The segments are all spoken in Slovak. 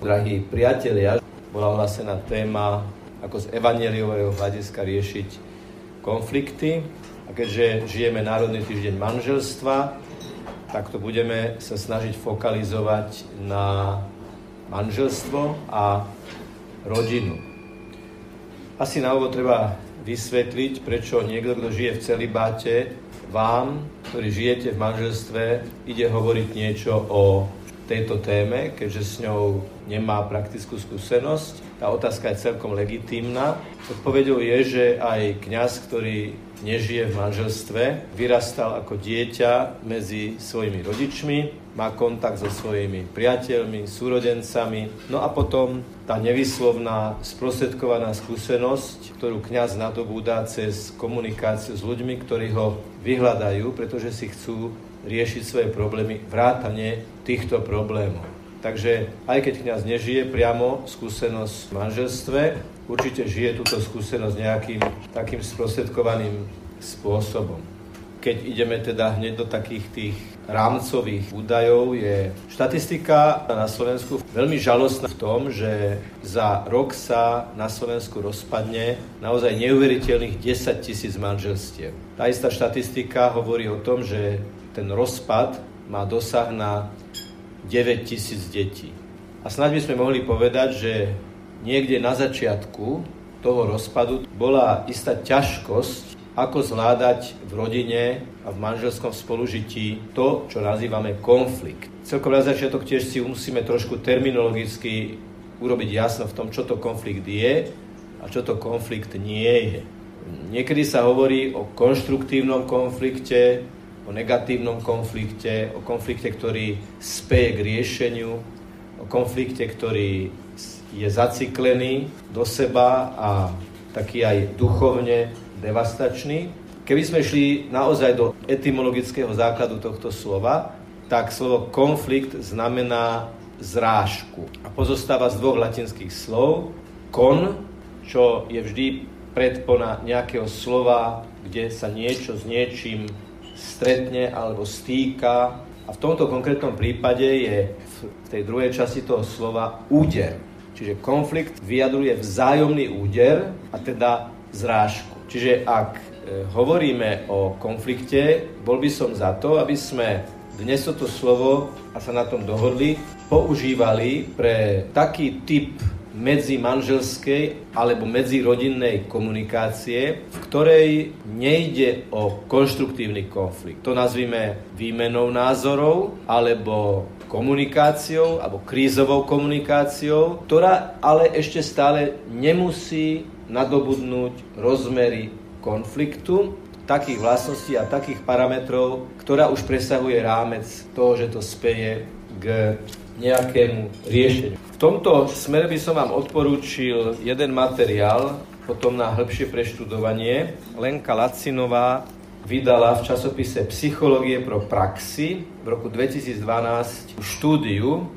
Drahí priatelia, bola ohlásená téma, ako z evaneliového hľadiska riešiť konflikty. A keďže žijeme Národný týždeň manželstva, tak to budeme sa snažiť fokalizovať na manželstvo a rodinu. Asi na úvod treba vysvetliť, prečo niekto, kto žije v celibáte, vám, ktorí žijete v manželstve, ide hovoriť niečo o tejto téme, keďže s ňou nemá praktickú skúsenosť. Tá otázka je celkom legitímna. Odpovedou je, že aj kňaz, ktorý nežije v manželstve, vyrastal ako dieťa medzi svojimi rodičmi, má kontakt so svojimi priateľmi, súrodencami. No a potom tá nevyslovná, sprostredkovaná skúsenosť, ktorú kňaz nadobúda cez komunikáciu s ľuďmi, ktorí ho vyhľadajú, pretože si chcú riešiť svoje problémy, vrátane týchto problémov. Takže aj keď kniaz nežije priamo skúsenosť v manželstve, určite žije túto skúsenosť nejakým takým sprostredkovaným spôsobom. Keď ideme teda hneď do takých tých rámcových údajov, je štatistika na Slovensku veľmi žalostná v tom, že za rok sa na Slovensku rozpadne naozaj neuveriteľných 10 tisíc manželstiev. Tá istá štatistika hovorí o tom, že ten rozpad má dosah na 9 tisíc detí. A snáď by sme mohli povedať, že niekde na začiatku toho rozpadu bola istá ťažkosť, ako zvládať v rodine a v manželskom spolužití to, čo nazývame konflikt. Celkom na začiatok tiež si musíme trošku terminologicky urobiť jasno v tom, čo to konflikt je a čo to konflikt nie je. Niekedy sa hovorí o konštruktívnom konflikte, o negatívnom konflikte, o konflikte, ktorý speje k riešeniu, o konflikte, ktorý je zaciklený do seba a taký aj duchovne devastačný. Keby sme šli naozaj do etymologického základu tohto slova, tak slovo konflikt znamená zrážku a pozostáva z dvoch latinských slov. Kon, čo je vždy predpona nejakého slova, kde sa niečo s niečím stretne alebo stýka. A v tomto konkrétnom prípade je v tej druhej časti toho slova úder. Čiže konflikt vyjadruje vzájomný úder a teda zrážku. Čiže ak e, hovoríme o konflikte, bol by som za to, aby sme dnes toto slovo, a sa na tom dohodli, používali pre taký typ medzimanželskej alebo medzirodinnej komunikácie, v ktorej nejde o konštruktívny konflikt. To nazvime výmenou názorov alebo komunikáciou alebo krízovou komunikáciou, ktorá ale ešte stále nemusí nadobudnúť rozmery konfliktu, takých vlastností a takých parametrov, ktorá už presahuje rámec toho, že to speje k nejakému riešeniu. V tomto smere by som vám odporúčil jeden materiál, potom na hĺbšie preštudovanie. Lenka Lacinová vydala v časopise Psychológie pro praxi v roku 2012 štúdiu,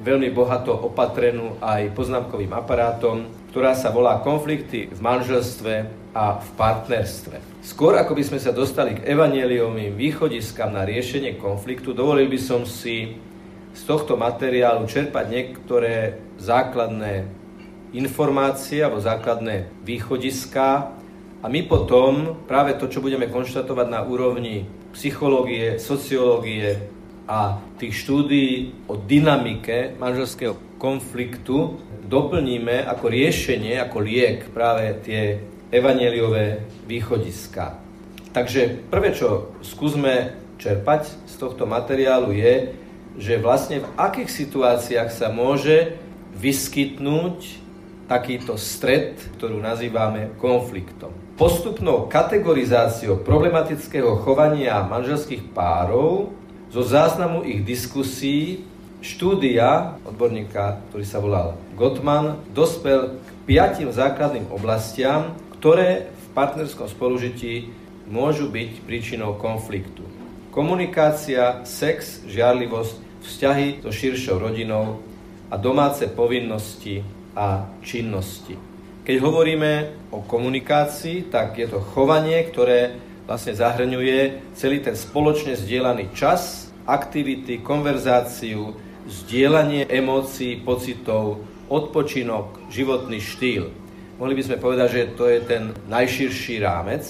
veľmi bohato opatrenú aj poznámkovým aparátom, ktorá sa volá Konflikty v manželstve a v partnerstve. Skôr ako by sme sa dostali k evanieliovým východiskám na riešenie konfliktu, dovolil by som si z tohto materiálu čerpať niektoré základné informácie alebo základné východiská a my potom práve to, čo budeme konštatovať na úrovni psychológie, sociológie a tých štúdií o dynamike manželského konfliktu doplníme ako riešenie, ako liek práve tie evaneliové východiska. Takže prvé, čo skúsme čerpať z tohto materiálu je, že vlastne v akých situáciách sa môže vyskytnúť takýto stred, ktorú nazývame konfliktom. Postupnou kategorizáciou problematického chovania manželských párov zo záznamu ich diskusí štúdia odborníka, ktorý sa volal Gottman, dospel k piatim základným oblastiam, ktoré v partnerskom spolužití môžu byť príčinou konfliktu. Komunikácia, sex, žiarlivosť, vzťahy so širšou rodinou a domáce povinnosti a činnosti. Keď hovoríme o komunikácii, tak je to chovanie, ktoré vlastne zahrňuje celý ten spoločne zdieľaný čas, aktivity, konverzáciu, zdieľanie emócií, pocitov, odpočinok, životný štýl. Mohli by sme povedať, že to je ten najširší rámec.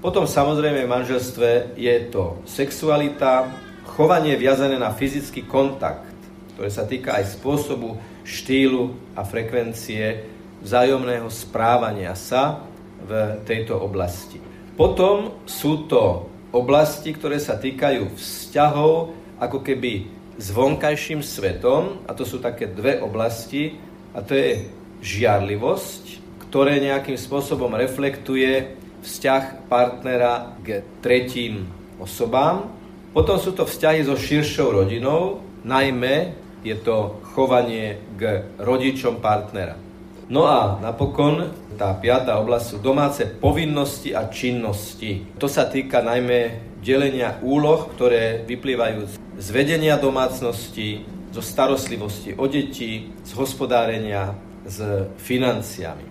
Potom samozrejme v manželstve je to sexualita, chovanie viazané na fyzický kontakt, ktoré sa týka aj spôsobu, štýlu a frekvencie vzájomného správania sa v tejto oblasti. Potom sú to oblasti, ktoré sa týkajú vzťahov ako keby s vonkajším svetom, a to sú také dve oblasti, a to je žiarlivosť, ktoré nejakým spôsobom reflektuje vzťah partnera k tretím osobám. Potom sú to vzťahy so širšou rodinou, najmä je to chovanie k rodičom partnera. No a napokon tá piatá oblasť sú domáce povinnosti a činnosti. To sa týka najmä delenia úloh, ktoré vyplývajú z vedenia domácnosti, zo starostlivosti o deti, z hospodárenia s financiami.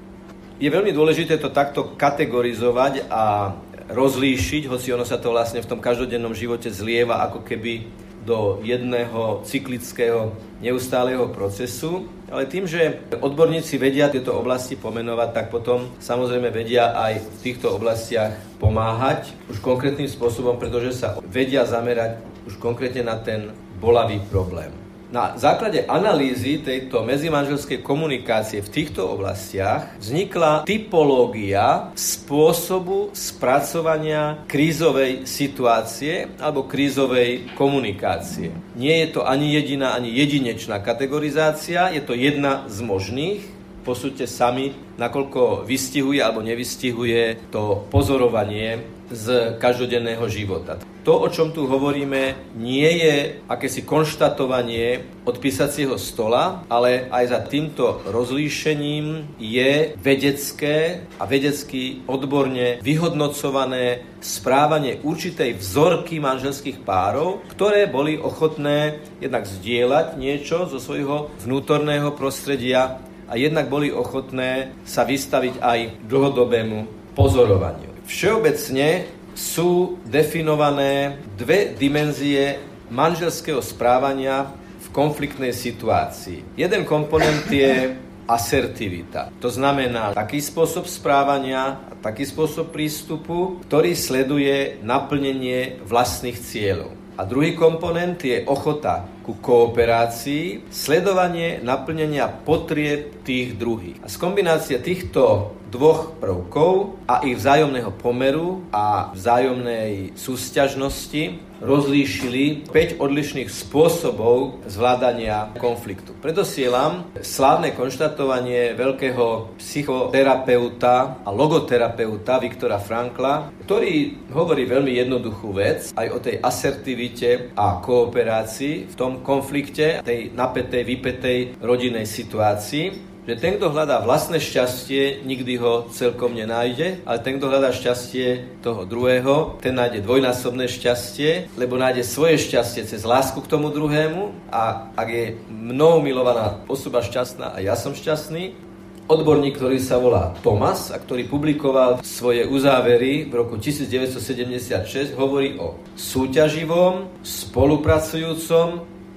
Je veľmi dôležité to takto kategorizovať a rozlíšiť, hoci ono sa to vlastne v tom každodennom živote zlieva ako keby do jedného cyklického neustáleho procesu, ale tým, že odborníci vedia tieto oblasti pomenovať, tak potom samozrejme vedia aj v týchto oblastiach pomáhať už konkrétnym spôsobom, pretože sa vedia zamerať už konkrétne na ten bolavý problém. Na základe analýzy tejto medzimanželskej komunikácie v týchto oblastiach vznikla typológia spôsobu spracovania krízovej situácie alebo krízovej komunikácie. Nie je to ani jediná, ani jedinečná kategorizácia, je to jedna z možných. Posúďte sami, nakoľko vystihuje alebo nevystihuje to pozorovanie z každodenného života. To, o čom tu hovoríme, nie je akési konštatovanie od písacieho stola, ale aj za týmto rozlíšením je vedecké a vedecky odborne vyhodnocované správanie určitej vzorky manželských párov, ktoré boli ochotné jednak zdieľať niečo zo svojho vnútorného prostredia a jednak boli ochotné sa vystaviť aj dlhodobému pozorovaniu. Všeobecne sú definované dve dimenzie manželského správania v konfliktnej situácii. Jeden komponent je asertivita. To znamená taký spôsob správania a taký spôsob prístupu, ktorý sleduje naplnenie vlastných cieľov. A druhý komponent je ochota ku kooperácii, sledovanie naplnenia potrieb tých druhých. A z kombinácie týchto dvoch prvkov a ich vzájomného pomeru a vzájomnej súsťažnosti rozlíšili 5 odlišných spôsobov zvládania konfliktu. Predosielam slávne konštatovanie veľkého psychoterapeuta a logoterapeuta Viktora Frankla, ktorý hovorí veľmi jednoduchú vec aj o tej asertivite a kooperácii v tom konflikte, tej napätej, vypetej rodinnej situácii že ten, kto hľadá vlastné šťastie, nikdy ho celkom nenájde, ale ten, kto hľadá šťastie toho druhého, ten nájde dvojnásobné šťastie, lebo nájde svoje šťastie cez lásku k tomu druhému a ak je mnou milovaná osoba šťastná a ja som šťastný, odborník, ktorý sa volá Thomas a ktorý publikoval svoje uzávery v roku 1976, hovorí o súťaživom, spolupracujúcom,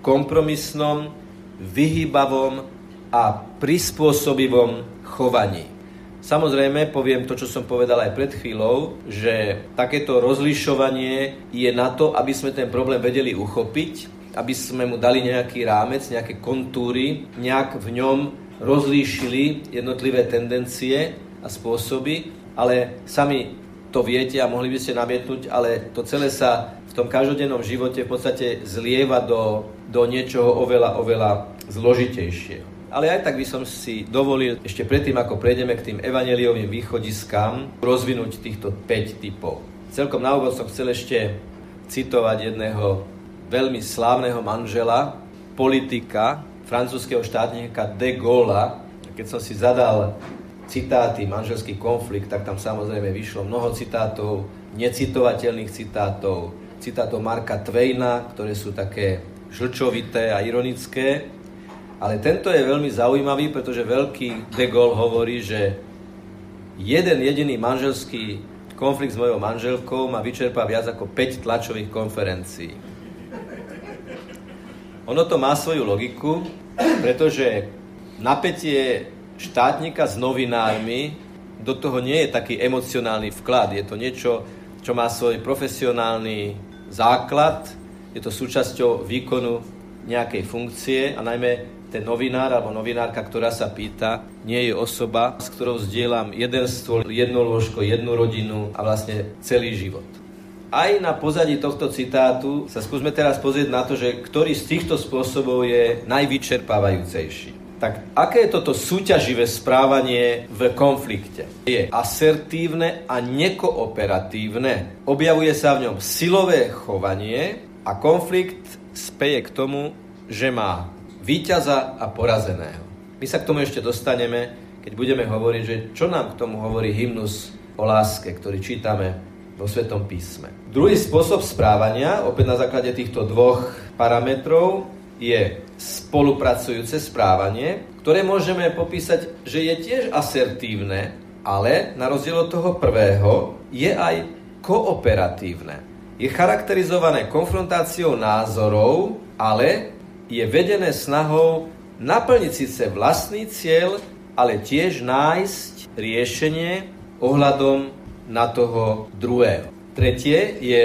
kompromisnom, vyhýbavom a prispôsobivom chovaní. Samozrejme, poviem to, čo som povedal aj pred chvíľou, že takéto rozlišovanie je na to, aby sme ten problém vedeli uchopiť, aby sme mu dali nejaký rámec, nejaké kontúry, nejak v ňom rozlíšili jednotlivé tendencie a spôsoby, ale sami to viete a mohli by ste namietnúť, ale to celé sa v tom každodennom živote v podstate zlieva do, do niečoho oveľa, oveľa zložitejšieho. Ale aj tak by som si dovolil ešte predtým, ako prejdeme k tým evaneliovým východiskám, rozvinúť týchto 5 typov. Celkom na úvod som chcel ešte citovať jedného veľmi slávneho manžela, politika, francúzského štátnika de Gaulle. Keď som si zadal citáty, manželský konflikt, tak tam samozrejme vyšlo mnoho citátov, necitovateľných citátov, citátov Marka Twaina, ktoré sú také žlčovité a ironické, ale tento je veľmi zaujímavý, pretože veľký De Gaulle hovorí, že jeden jediný manželský konflikt s mojou manželkou ma vyčerpá viac ako 5 tlačových konferencií. Ono to má svoju logiku, pretože napätie štátnika s novinármi do toho nie je taký emocionálny vklad. Je to niečo, čo má svoj profesionálny základ, je to súčasťou výkonu nejakej funkcie a najmä ten novinár alebo novinárka, ktorá sa pýta, nie je osoba, s ktorou zdieľam jeden stôl, jedno lôžko, jednu rodinu a vlastne celý život. Aj na pozadí tohto citátu sa skúsme teraz pozrieť na to, že ktorý z týchto spôsobov je najvyčerpávajúcejší. Tak aké je toto súťaživé správanie v konflikte? Je asertívne a nekooperatívne. Objavuje sa v ňom silové chovanie a konflikt speje k tomu, že má víťaza a porazeného. My sa k tomu ešte dostaneme, keď budeme hovoriť, že čo nám k tomu hovorí hymnus o láske, ktorý čítame vo Svetom písme. Druhý spôsob správania, opäť na základe týchto dvoch parametrov, je spolupracujúce správanie, ktoré môžeme popísať, že je tiež asertívne, ale na rozdiel od toho prvého je aj kooperatívne. Je charakterizované konfrontáciou názorov, ale je vedené snahou naplniť síce vlastný cieľ, ale tiež nájsť riešenie ohľadom na toho druhého. Tretie je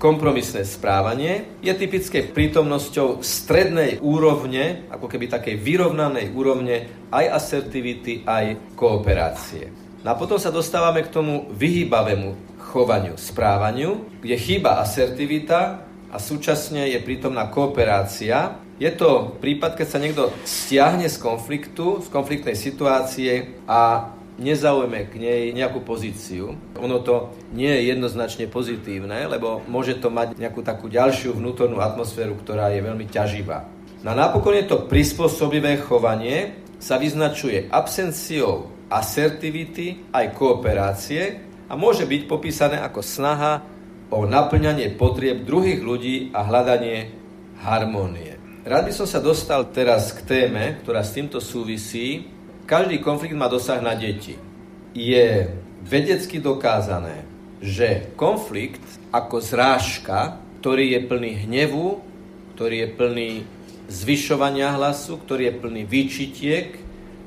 kompromisné správanie. Je typické prítomnosťou strednej úrovne, ako keby takej vyrovnanej úrovne aj asertivity, aj kooperácie. No a potom sa dostávame k tomu vyhýbavému chovaniu, správaniu, kde chýba asertivita a súčasne je prítomná kooperácia. Je to prípad, keď sa niekto stiahne z konfliktu, z konfliktnej situácie a nezaujme k nej nejakú pozíciu. Ono to nie je jednoznačne pozitívne, lebo môže to mať nejakú takú ďalšiu vnútornú atmosféru, ktorá je veľmi ťaživá. Na napokon je to prispôsobivé chovanie sa vyznačuje absenciou asertivity aj kooperácie a môže byť popísané ako snaha o naplňanie potrieb druhých ľudí a hľadanie harmónie. Rád by som sa dostal teraz k téme, ktorá s týmto súvisí, každý konflikt má dosah na deti. Je vedecky dokázané, že konflikt ako zrážka, ktorý je plný hnevu, ktorý je plný zvyšovania hlasu, ktorý je plný výčitiek,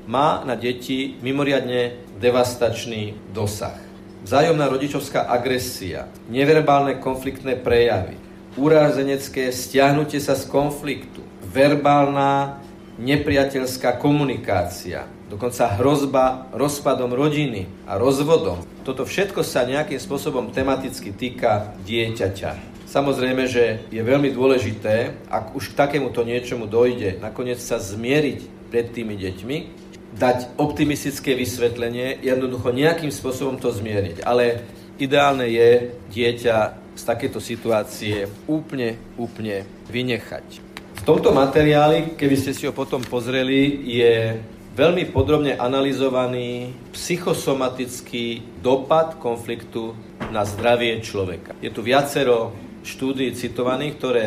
má na deti mimoriadne devastačný dosah. Vzájomná rodičovská agresia, neverbálne konfliktné prejavy, urázenecké stiahnutie sa z konfliktu, verbálna nepriateľská komunikácia, dokonca hrozba rozpadom rodiny a rozvodom. Toto všetko sa nejakým spôsobom tematicky týka dieťaťa. Samozrejme, že je veľmi dôležité, ak už k takémuto niečomu dojde, nakoniec sa zmieriť pred tými deťmi, dať optimistické vysvetlenie, jednoducho nejakým spôsobom to zmieriť. Ale ideálne je dieťa z takéto situácie úplne, úplne vynechať. Tomto materiáli, keby ste si ho potom pozreli, je veľmi podrobne analyzovaný psychosomatický dopad konfliktu na zdravie človeka. Je tu viacero štúdií citovaných, ktoré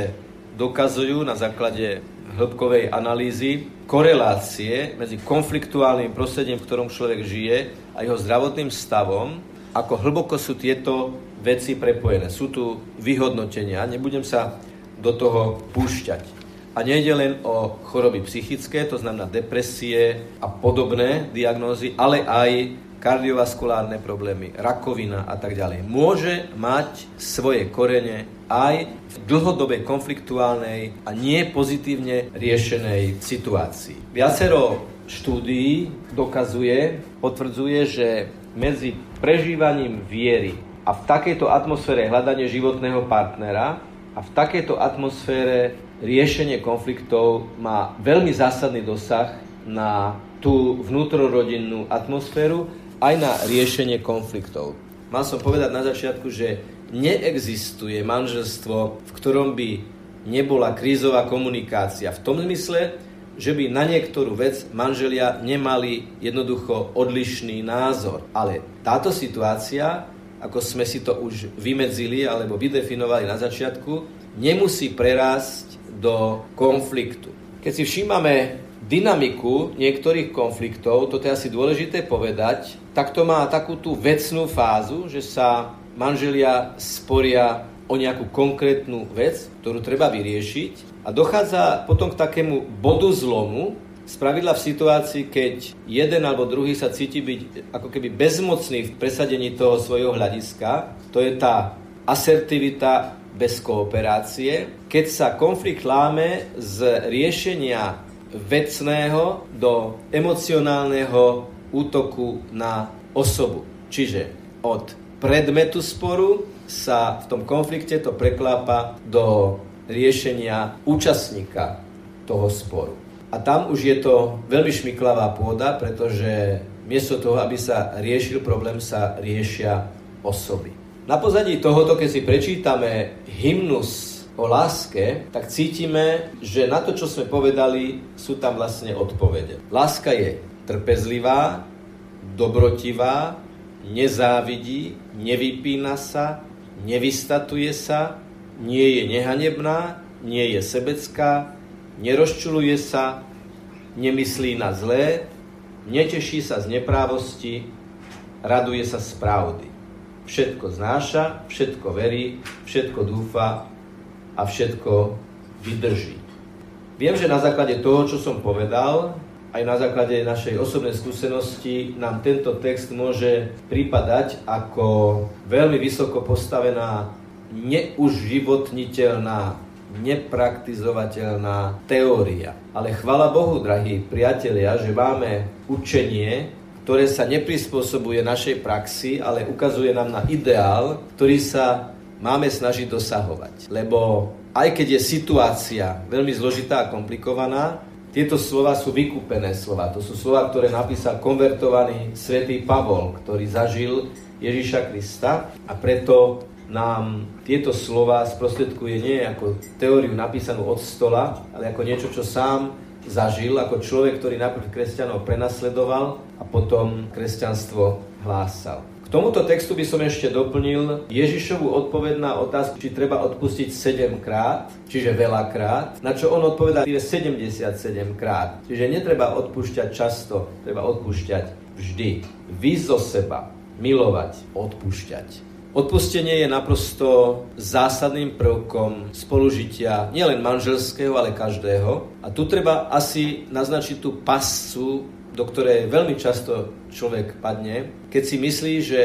dokazujú na základe hĺbkovej analýzy korelácie medzi konfliktuálnym prostredím, v ktorom človek žije a jeho zdravotným stavom, ako hlboko sú tieto veci prepojené. Sú tu vyhodnotenia, nebudem sa do toho púšťať. A nejde len o choroby psychické, to znamená depresie a podobné diagnózy, ale aj kardiovaskulárne problémy, rakovina a tak ďalej. Môže mať svoje korene aj v dlhodobej konfliktuálnej a nie pozitívne riešenej situácii. Viacero štúdií dokazuje, potvrdzuje, že medzi prežívaním viery a v takejto atmosfére hľadanie životného partnera a v takejto atmosfére riešenie konfliktov má veľmi zásadný dosah na tú vnútorodinnú atmosféru aj na riešenie konfliktov. Mal som povedať na začiatku, že neexistuje manželstvo, v ktorom by nebola krízová komunikácia. V tom zmysle, že by na niektorú vec manželia nemali jednoducho odlišný názor. Ale táto situácia, ako sme si to už vymedzili alebo vydefinovali na začiatku, nemusí prerásť do konfliktu. Keď si všímame dynamiku niektorých konfliktov, toto je asi dôležité povedať, tak to má takú tú vecnú fázu, že sa manželia sporia o nejakú konkrétnu vec, ktorú treba vyriešiť a dochádza potom k takému bodu zlomu, Spravidla v situácii, keď jeden alebo druhý sa cíti byť ako keby bezmocný v presadení toho svojho hľadiska, to je tá asertivita bez kooperácie, keď sa konflikt láme z riešenia vecného do emocionálneho útoku na osobu. Čiže od predmetu sporu sa v tom konflikte to preklápa do riešenia účastníka toho sporu. A tam už je to veľmi šmiklavá pôda, pretože miesto toho, aby sa riešil problém, sa riešia osoby. Na pozadí tohoto, keď si prečítame hymnus o láske, tak cítime, že na to, čo sme povedali, sú tam vlastne odpovede. Láska je trpezlivá, dobrotivá, nezávidí, nevypína sa, nevystatuje sa, nie je nehanebná, nie je sebecká, nerozčuluje sa, nemyslí na zlé, neteší sa z neprávosti, raduje sa z pravdy. Všetko znáša, všetko verí, všetko dúfa a všetko vydrží. Viem, že na základe toho, čo som povedal, aj na základe našej osobnej skúsenosti nám tento text môže pripadať ako veľmi vysoko postavená, neuživotniteľná nepraktizovateľná teória. Ale chvala Bohu, drahí priatelia, že máme učenie, ktoré sa neprispôsobuje našej praxi, ale ukazuje nám na ideál, ktorý sa máme snažiť dosahovať. Lebo aj keď je situácia veľmi zložitá a komplikovaná, tieto slova sú vykúpené slova. To sú slova, ktoré napísal konvertovaný svätý Pavol, ktorý zažil Ježiša Krista a preto nám tieto slova sprostredkuje nie ako teóriu napísanú od stola, ale ako niečo, čo sám zažil ako človek, ktorý najprv kresťanov prenasledoval a potom kresťanstvo hlásal. K tomuto textu by som ešte doplnil Ježišovú odpoveď na otázku, či treba odpustiť 7 krát, čiže veľakrát, na čo on odpovedá 77 krát. Čiže netreba odpúšťať často, treba odpúšťať vždy. Vy zo seba milovať, odpúšťať. Odpustenie je naprosto zásadným prvkom spolužitia nielen manželského, ale každého. A tu treba asi naznačiť tú pascu, do ktorej veľmi často človek padne, keď si myslí, že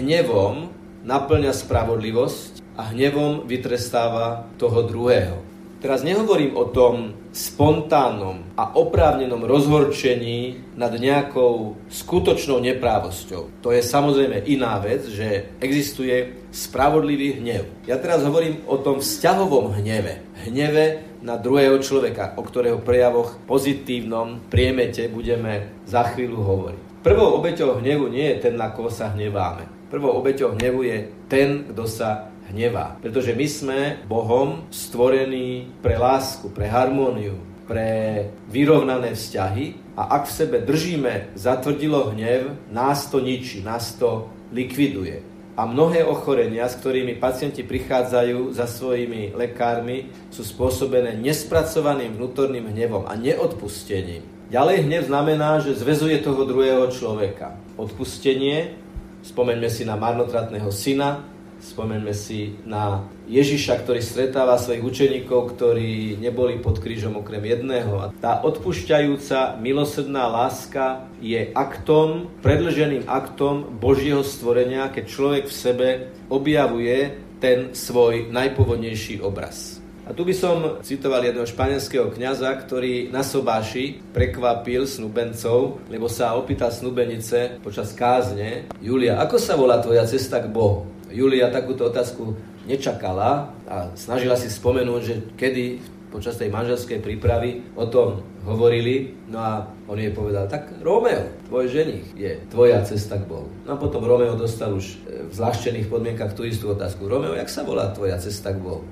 hnevom naplňa spravodlivosť a hnevom vytrestáva toho druhého. Teraz nehovorím o tom spontánnom a oprávnenom rozhorčení nad nejakou skutočnou neprávosťou. To je samozrejme iná vec, že existuje spravodlivý hnev. Ja teraz hovorím o tom vzťahovom hneve. Hneve na druhého človeka, o ktorého prejavoch pozitívnom priemete budeme za chvíľu hovoriť. Prvou obeťou hnevu nie je ten, na koho sa hneváme. Prvou obeťou hnevu je ten, kto sa hnevá. Pretože my sme Bohom stvorení pre lásku, pre harmóniu, pre vyrovnané vzťahy a ak v sebe držíme zatvrdilo hnev, nás to ničí, nás to likviduje. A mnohé ochorenia, s ktorými pacienti prichádzajú za svojimi lekármi, sú spôsobené nespracovaným vnútorným hnevom a neodpustením. Ďalej hnev znamená, že zvezuje toho druhého človeka. Odpustenie, spomeňme si na marnotratného syna, Spomeňme si na Ježiša, ktorý stretáva svojich učeníkov, ktorí neboli pod krížom okrem jedného. A tá odpúšťajúca milosrdná láska je aktom, predlženým aktom Božieho stvorenia, keď človek v sebe objavuje ten svoj najpôvodnejší obraz. A tu by som citoval jedného španielského kňaza, ktorý na Sobáši prekvapil snubencov, lebo sa opýtal snubenice počas kázne, Julia, ako sa volá tvoja cesta k Bohu? Julia takúto otázku nečakala a snažila si spomenúť, že kedy počas tej manželskej prípravy o tom hovorili, no a on jej povedal, tak Romeo, tvoj ženich je tvoja cesta k Bohu. No a potom Romeo dostal už v zľahčených podmienkach tú istú otázku. Romeo, jak sa volá tvoja cesta k Bohu?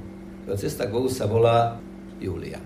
Tvoja cesta k Bohu sa volá Julia.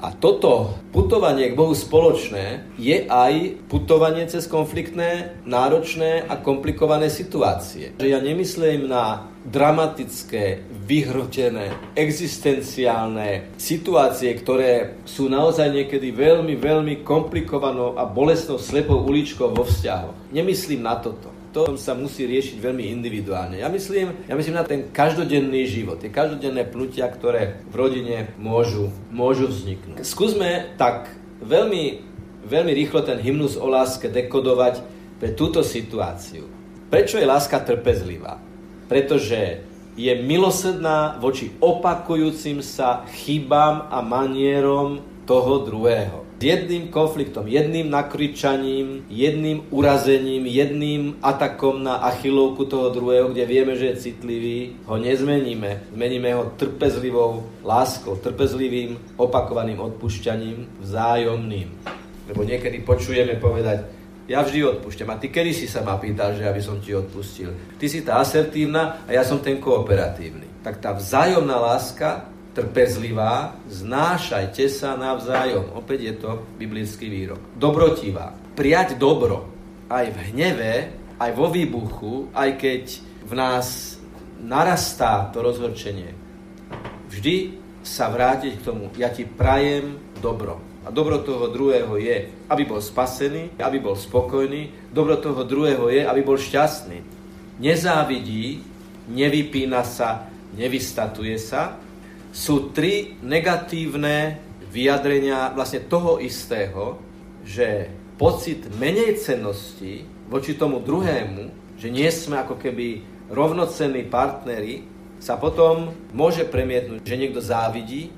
A toto putovanie k Bohu spoločné je aj putovanie cez konfliktné, náročné a komplikované situácie. Že ja nemyslím na dramatické, vyhrotené, existenciálne situácie, ktoré sú naozaj niekedy veľmi, veľmi komplikovanou a bolestnou slepou uličkou vo vzťahoch. Nemyslím na toto. To sa musí riešiť veľmi individuálne. Ja myslím, ja myslím na ten každodenný život, tie každodenné pnutia, ktoré v rodine môžu, môžu vzniknúť. Skúsme tak veľmi, veľmi rýchlo ten hymnus o láske dekodovať pre túto situáciu. Prečo je láska trpezlivá? Pretože je milosrdná voči opakujúcim sa chybám a manierom toho druhého jedným konfliktom, jedným nakričaním, jedným urazením, jedným atakom na achilovku toho druhého, kde vieme, že je citlivý, ho nezmeníme. Zmeníme ho trpezlivou láskou, trpezlivým opakovaným odpušťaním, vzájomným. Lebo niekedy počujeme povedať, ja vždy odpúšťam. A ty kedy si sa ma pýtal, že aby som ti odpustil? Ty si tá asertívna a ja som ten kooperatívny. Tak tá vzájomná láska trpezlivá, znášajte sa navzájom. Opäť je to biblický výrok. Dobrotivá. Prijať dobro aj v hneve, aj vo výbuchu, aj keď v nás narastá to rozhorčenie. Vždy sa vrátiť k tomu, ja ti prajem dobro. A dobro toho druhého je, aby bol spasený, aby bol spokojný. Dobro toho druhého je, aby bol šťastný. Nezávidí, nevypína sa, nevystatuje sa, sú tri negatívne vyjadrenia vlastne toho istého, že pocit menej cennosti voči tomu druhému, že nie sme ako keby rovnocenní partneri, sa potom môže premietnúť, že niekto závidí,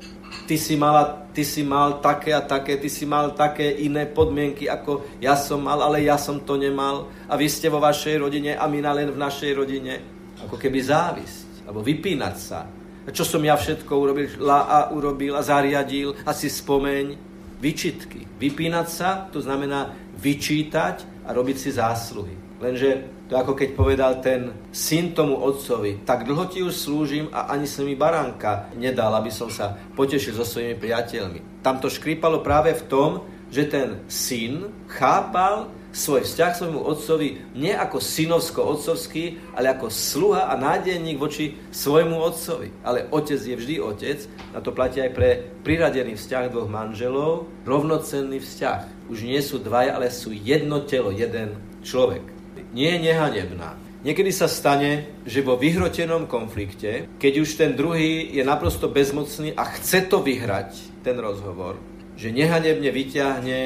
ty si, mala, ty si mal také a také, ty si mal také iné podmienky, ako ja som mal, ale ja som to nemal. A vy ste vo vašej rodine a my len v našej rodine. Ako keby závisť, alebo vypínať sa, čo som ja všetko urobil a urobil a zariadil, a si spomeň, vyčitky. Vypínať sa, to znamená vyčítať a robiť si zásluhy. Lenže to ako keď povedal ten syn tomu otcovi, tak dlho ti už slúžim a ani sa mi baránka nedal, aby som sa potešil so svojimi priateľmi. Tam to škrípalo práve v tom, že ten syn chápal, svoj vzťah svojmu otcovi nie ako synovsko-otcovský, ale ako sluha a nádejník voči svojmu otcovi. Ale otec je vždy otec, a to platí aj pre priradený vzťah dvoch manželov, rovnocenný vzťah. Už nie sú dvaja, ale sú jedno telo, jeden človek. Nie je nehanebná. Niekedy sa stane, že vo vyhrotenom konflikte, keď už ten druhý je naprosto bezmocný a chce to vyhrať, ten rozhovor, že nehanebne vyťahne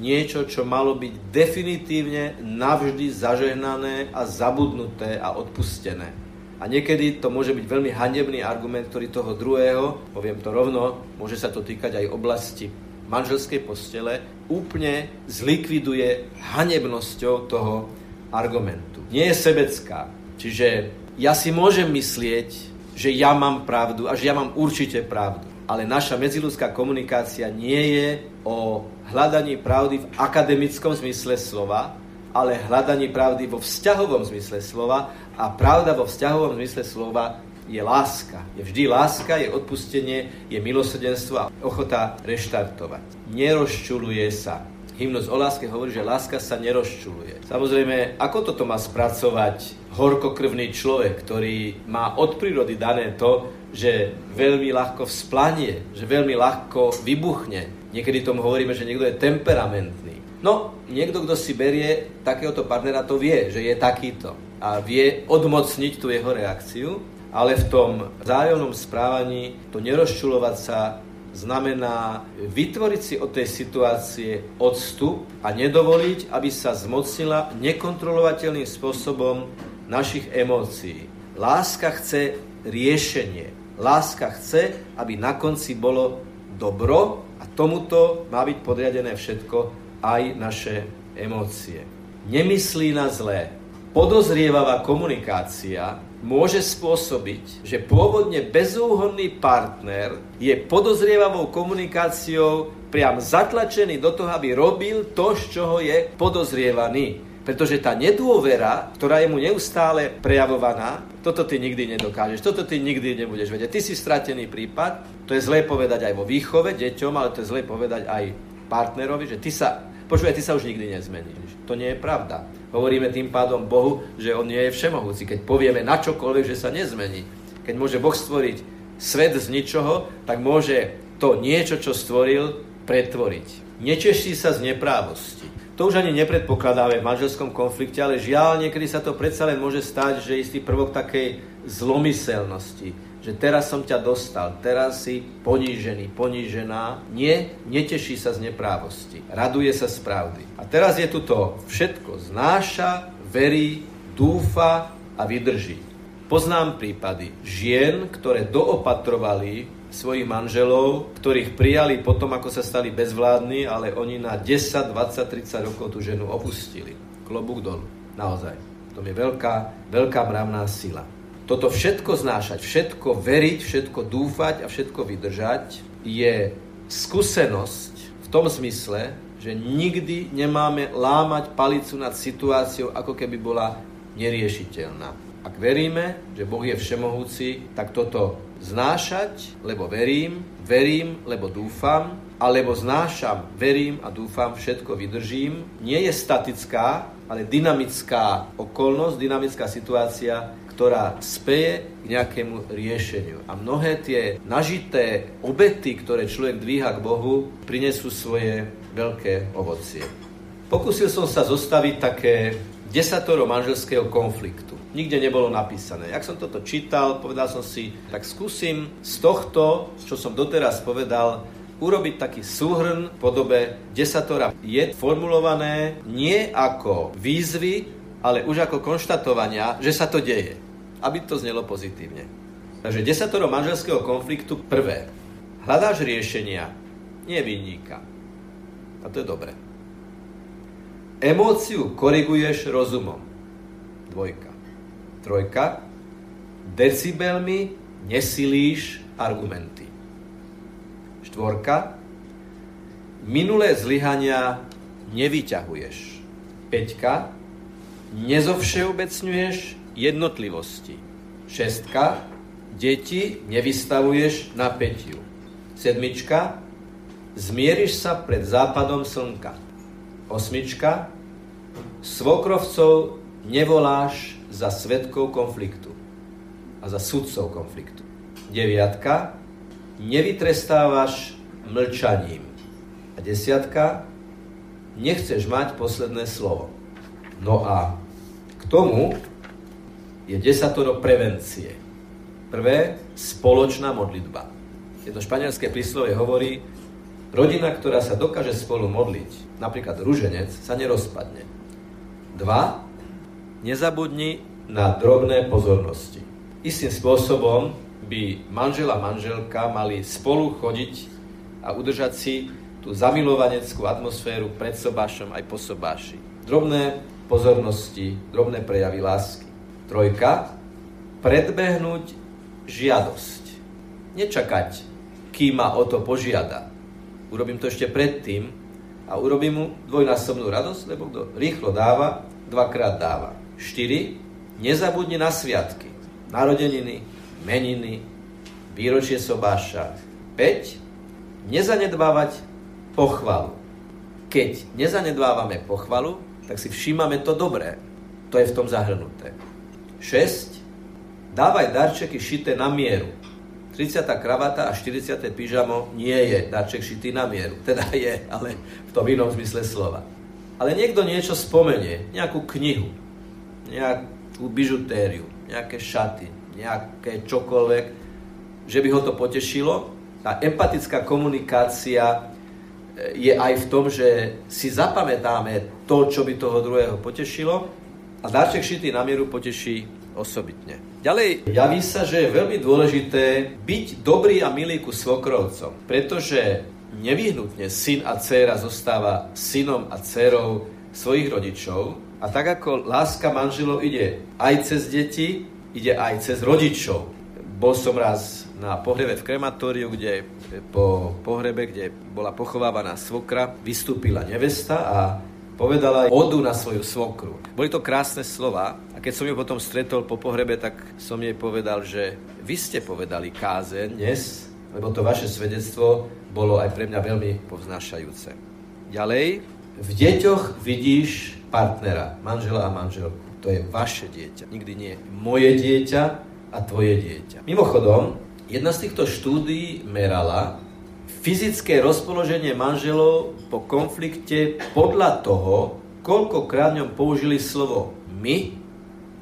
niečo, čo malo byť definitívne navždy zažehnané a zabudnuté a odpustené. A niekedy to môže byť veľmi hanebný argument, ktorý toho druhého, poviem to rovno, môže sa to týkať aj oblasti manželskej postele, úplne zlikviduje hanebnosťou toho argumentu. Nie je sebecká. Čiže ja si môžem myslieť, že ja mám pravdu a že ja mám určite pravdu. Ale naša medziludská komunikácia nie je o hľadaní pravdy v akademickom zmysle slova, ale hľadaní pravdy vo vzťahovom zmysle slova a pravda vo vzťahovom zmysle slova je láska. Je vždy láska, je odpustenie, je milosrdenstvo a ochota reštartovať. Nerozčuluje sa. Hymnos o láske hovorí, že láska sa nerozčuluje. Samozrejme, ako toto má spracovať horkokrvný človek, ktorý má od prírody dané to, že veľmi ľahko vzplanie, že veľmi ľahko vybuchne, Niekedy tomu hovoríme, že niekto je temperamentný. No, niekto, kto si berie takéhoto partnera, to vie, že je takýto. A vie odmocniť tú jeho reakciu, ale v tom zájomnom správaní to nerozčulovať sa znamená vytvoriť si od tej situácie odstup a nedovoliť, aby sa zmocnila nekontrolovateľným spôsobom našich emócií. Láska chce riešenie. Láska chce, aby na konci bolo dobro a tomuto má byť podriadené všetko, aj naše emócie. Nemyslí na zlé. Podozrievavá komunikácia môže spôsobiť, že pôvodne bezúhodný partner je podozrievavou komunikáciou priam zatlačený do toho, aby robil to, z čoho je podozrievaný. Pretože tá nedôvera, ktorá je mu neustále prejavovaná, toto ty nikdy nedokážeš, toto ty nikdy nebudeš vedieť. Ty si stratený prípad, to je zlé povedať aj vo výchove deťom, ale to je zlé povedať aj partnerovi, že ty sa počúvaj, ty sa už nikdy nezmeníš. To nie je pravda. Hovoríme tým pádom Bohu, že On nie je všemohúci. Keď povieme na čokoľvek, že sa nezmení. Keď môže Boh stvoriť svet z ničoho, tak môže to niečo, čo stvoril, pretvoriť. Neteší sa z neprávosti. To už ani nepredpokladáme v manželskom konflikte, ale žiaľ, niekedy sa to predsa len môže stať, že istý prvok takej zlomyselnosti, že teraz som ťa dostal, teraz si ponížený, ponížená. Nie, neteší sa z neprávosti, raduje sa z pravdy. A teraz je tu to všetko znáša, verí, dúfa a vydrží. Poznám prípady žien, ktoré doopatrovali svojich manželov, ktorých prijali potom, ako sa stali bezvládni, ale oni na 10, 20, 30 rokov tú ženu opustili. Klobúk dolu. Naozaj. To je veľká, veľká mravná sila. Toto všetko znášať, všetko veriť, všetko dúfať a všetko vydržať je skúsenosť v tom zmysle, že nikdy nemáme lámať palicu nad situáciou, ako keby bola neriešiteľná. Ak veríme, že Boh je všemohúci, tak toto znášať, lebo verím, verím, lebo dúfam, alebo znášam, verím a dúfam, všetko vydržím, nie je statická, ale dynamická okolnosť, dynamická situácia, ktorá speje k nejakému riešeniu. A mnohé tie nažité obety, ktoré človek dvíha k Bohu, prinesú svoje veľké ovocie. Pokúsil som sa zostaviť také desatoro manželského konfliktu. Nikde nebolo napísané. Jak som toto čítal, povedal som si, tak skúsim z tohto, čo som doteraz povedal, urobiť taký súhrn v podobe desatora. Je formulované nie ako výzvy, ale už ako konštatovania, že sa to deje aby to znelo pozitívne. Takže desatoro manželského konfliktu prvé. Hľadáš riešenia, nie vinníka. A to je dobré. Emóciu koriguješ rozumom. Dvojka. Trojka. Decibelmi nesilíš argumenty. Štvorka. Minulé zlyhania nevyťahuješ. Peťka. Nezovšeobecňuješ jednotlivosti. Šestka, deti nevystavuješ napätiu. Sedmička, zmieriš sa pred západom slnka. Osmička, svokrovcov nevoláš za svetkov konfliktu a za sudcov konfliktu. Deviatka, nevytrestávaš mlčaním. A desiatka, nechceš mať posledné slovo. No a k tomu je desatoro prevencie. Prvé, spoločná modlitba. Jedno španielské príslovie hovorí, rodina, ktorá sa dokáže spolu modliť, napríklad ruženec, sa nerozpadne. Dva, nezabudni na drobné pozornosti. Istým spôsobom by manžel a manželka mali spolu chodiť a udržať si tú zamilovaneckú atmosféru pred sobášom aj po sobáši. Drobné pozornosti, drobné prejavy lásky. Trojka, predbehnúť žiadosť. Nečakať, kým ma o to požiada. Urobím to ešte predtým a urobím mu dvojnásobnú radosť, lebo kto rýchlo dáva, dvakrát dáva. 4. Nezabudni na sviatky. Narodeniny, meniny, výročie sobáša. 5. Nezanedbávať pochvalu. Keď nezanedbávame pochvalu, tak si všímame to dobré. To je v tom zahrnuté. 6. Dávaj darčeky šité na mieru. 30. kravata a 40. pyžamo nie je darček šitý na mieru. Teda je, ale v tom inom zmysle slova. Ale niekto niečo spomenie, nejakú knihu, nejakú bižutériu, nejaké šaty, nejaké čokoľvek, že by ho to potešilo. Tá empatická komunikácia e, je aj v tom, že si zapamätáme to, čo by toho druhého potešilo a darček šitý na mieru poteší osobitne. Ďalej, javí sa, že je veľmi dôležité byť dobrý a milý ku svokrovcom, pretože nevyhnutne syn a dcéra zostáva synom a dcérou svojich rodičov a tak ako láska manželov ide aj cez deti, ide aj cez rodičov. Bol som raz na pohrebe v krematóriu, kde po pohrebe, kde bola pochovávaná svokra, vystúpila nevesta a povedala odu na svoju svokru. Boli to krásne slova a keď som ju potom stretol po pohrebe, tak som jej povedal, že vy ste povedali kázeň dnes, lebo to vaše svedectvo bolo aj pre mňa veľmi povznášajúce. Ďalej, v deťoch vidíš partnera, manžela a manželku. To je vaše dieťa. Nikdy nie moje dieťa a tvoje dieťa. Mimochodom, jedna z týchto štúdí merala fyzické rozpoloženie manželov po konflikte podľa toho, koľkokrát ňom použili slovo my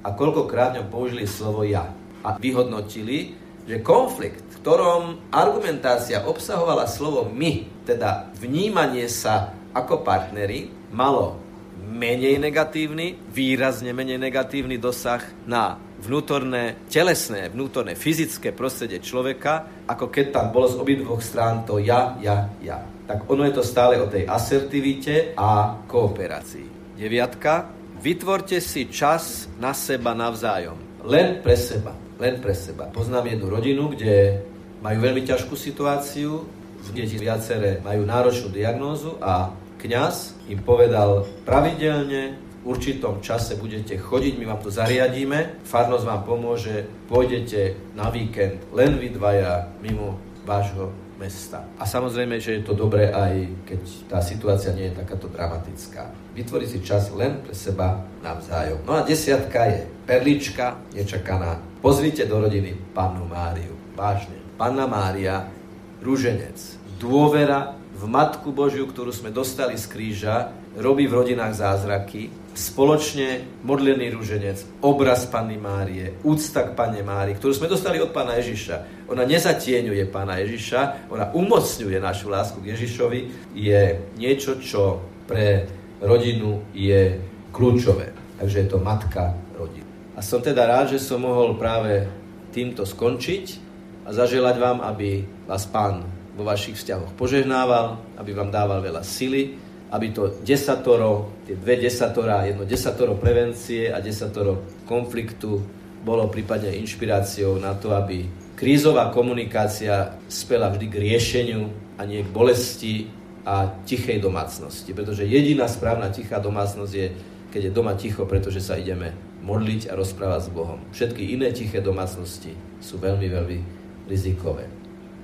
a koľkokrát ňom použili slovo ja. A vyhodnotili, že konflikt, v ktorom argumentácia obsahovala slovo my, teda vnímanie sa ako partnery, malo menej negatívny, výrazne menej negatívny dosah na vnútorné, telesné, vnútorné, fyzické prostredie človeka, ako keď tam bolo z obidvoch strán to ja, ja, ja. Tak ono je to stále o tej asertivite a kooperácii. Deviatka. Vytvorte si čas na seba navzájom. Len pre seba len pre seba. Poznám jednu rodinu, kde majú veľmi ťažkú situáciu, deti viaceré majú náročnú diagnózu a kňaz im povedal pravidelne, v určitom čase budete chodiť, my vám to zariadíme, farnosť vám pomôže, pôjdete na víkend len vy dvaja mimo vášho mesta. A samozrejme, že je to dobré aj keď tá situácia nie je takáto dramatická. Vytvoriť si čas len pre seba navzájom. No a desiatka je perlička, nečakaná Pozrite do rodiny pannu Máriu. Vážne. Panna Mária, rúženec, dôvera v Matku Božiu, ktorú sme dostali z kríža, robí v rodinách zázraky, spoločne modlený rúženec, obraz Panny Márie, úcta k Pane Mári, ktorú sme dostali od Pána Ježiša. Ona nezatieňuje Pána Ježiša, ona umocňuje našu lásku k Ježišovi, je niečo, čo pre rodinu je kľúčové. Takže je to matka rodiny. A som teda rád, že som mohol práve týmto skončiť a zaželať vám, aby vás Pán vo vašich vzťahoch požehnával, aby vám dával veľa sily, aby to desatoro, tie dve desatora, jedno desatoro prevencie a desatoro konfliktu bolo prípadne inšpiráciou na to, aby krízová komunikácia spela vždy k riešeniu a nie k bolesti a tichej domácnosti. Pretože jediná správna tichá domácnosť je, keď je doma ticho, pretože sa ideme modliť a rozprávať s Bohom. Všetky iné tiché domácnosti sú veľmi, veľmi rizikové.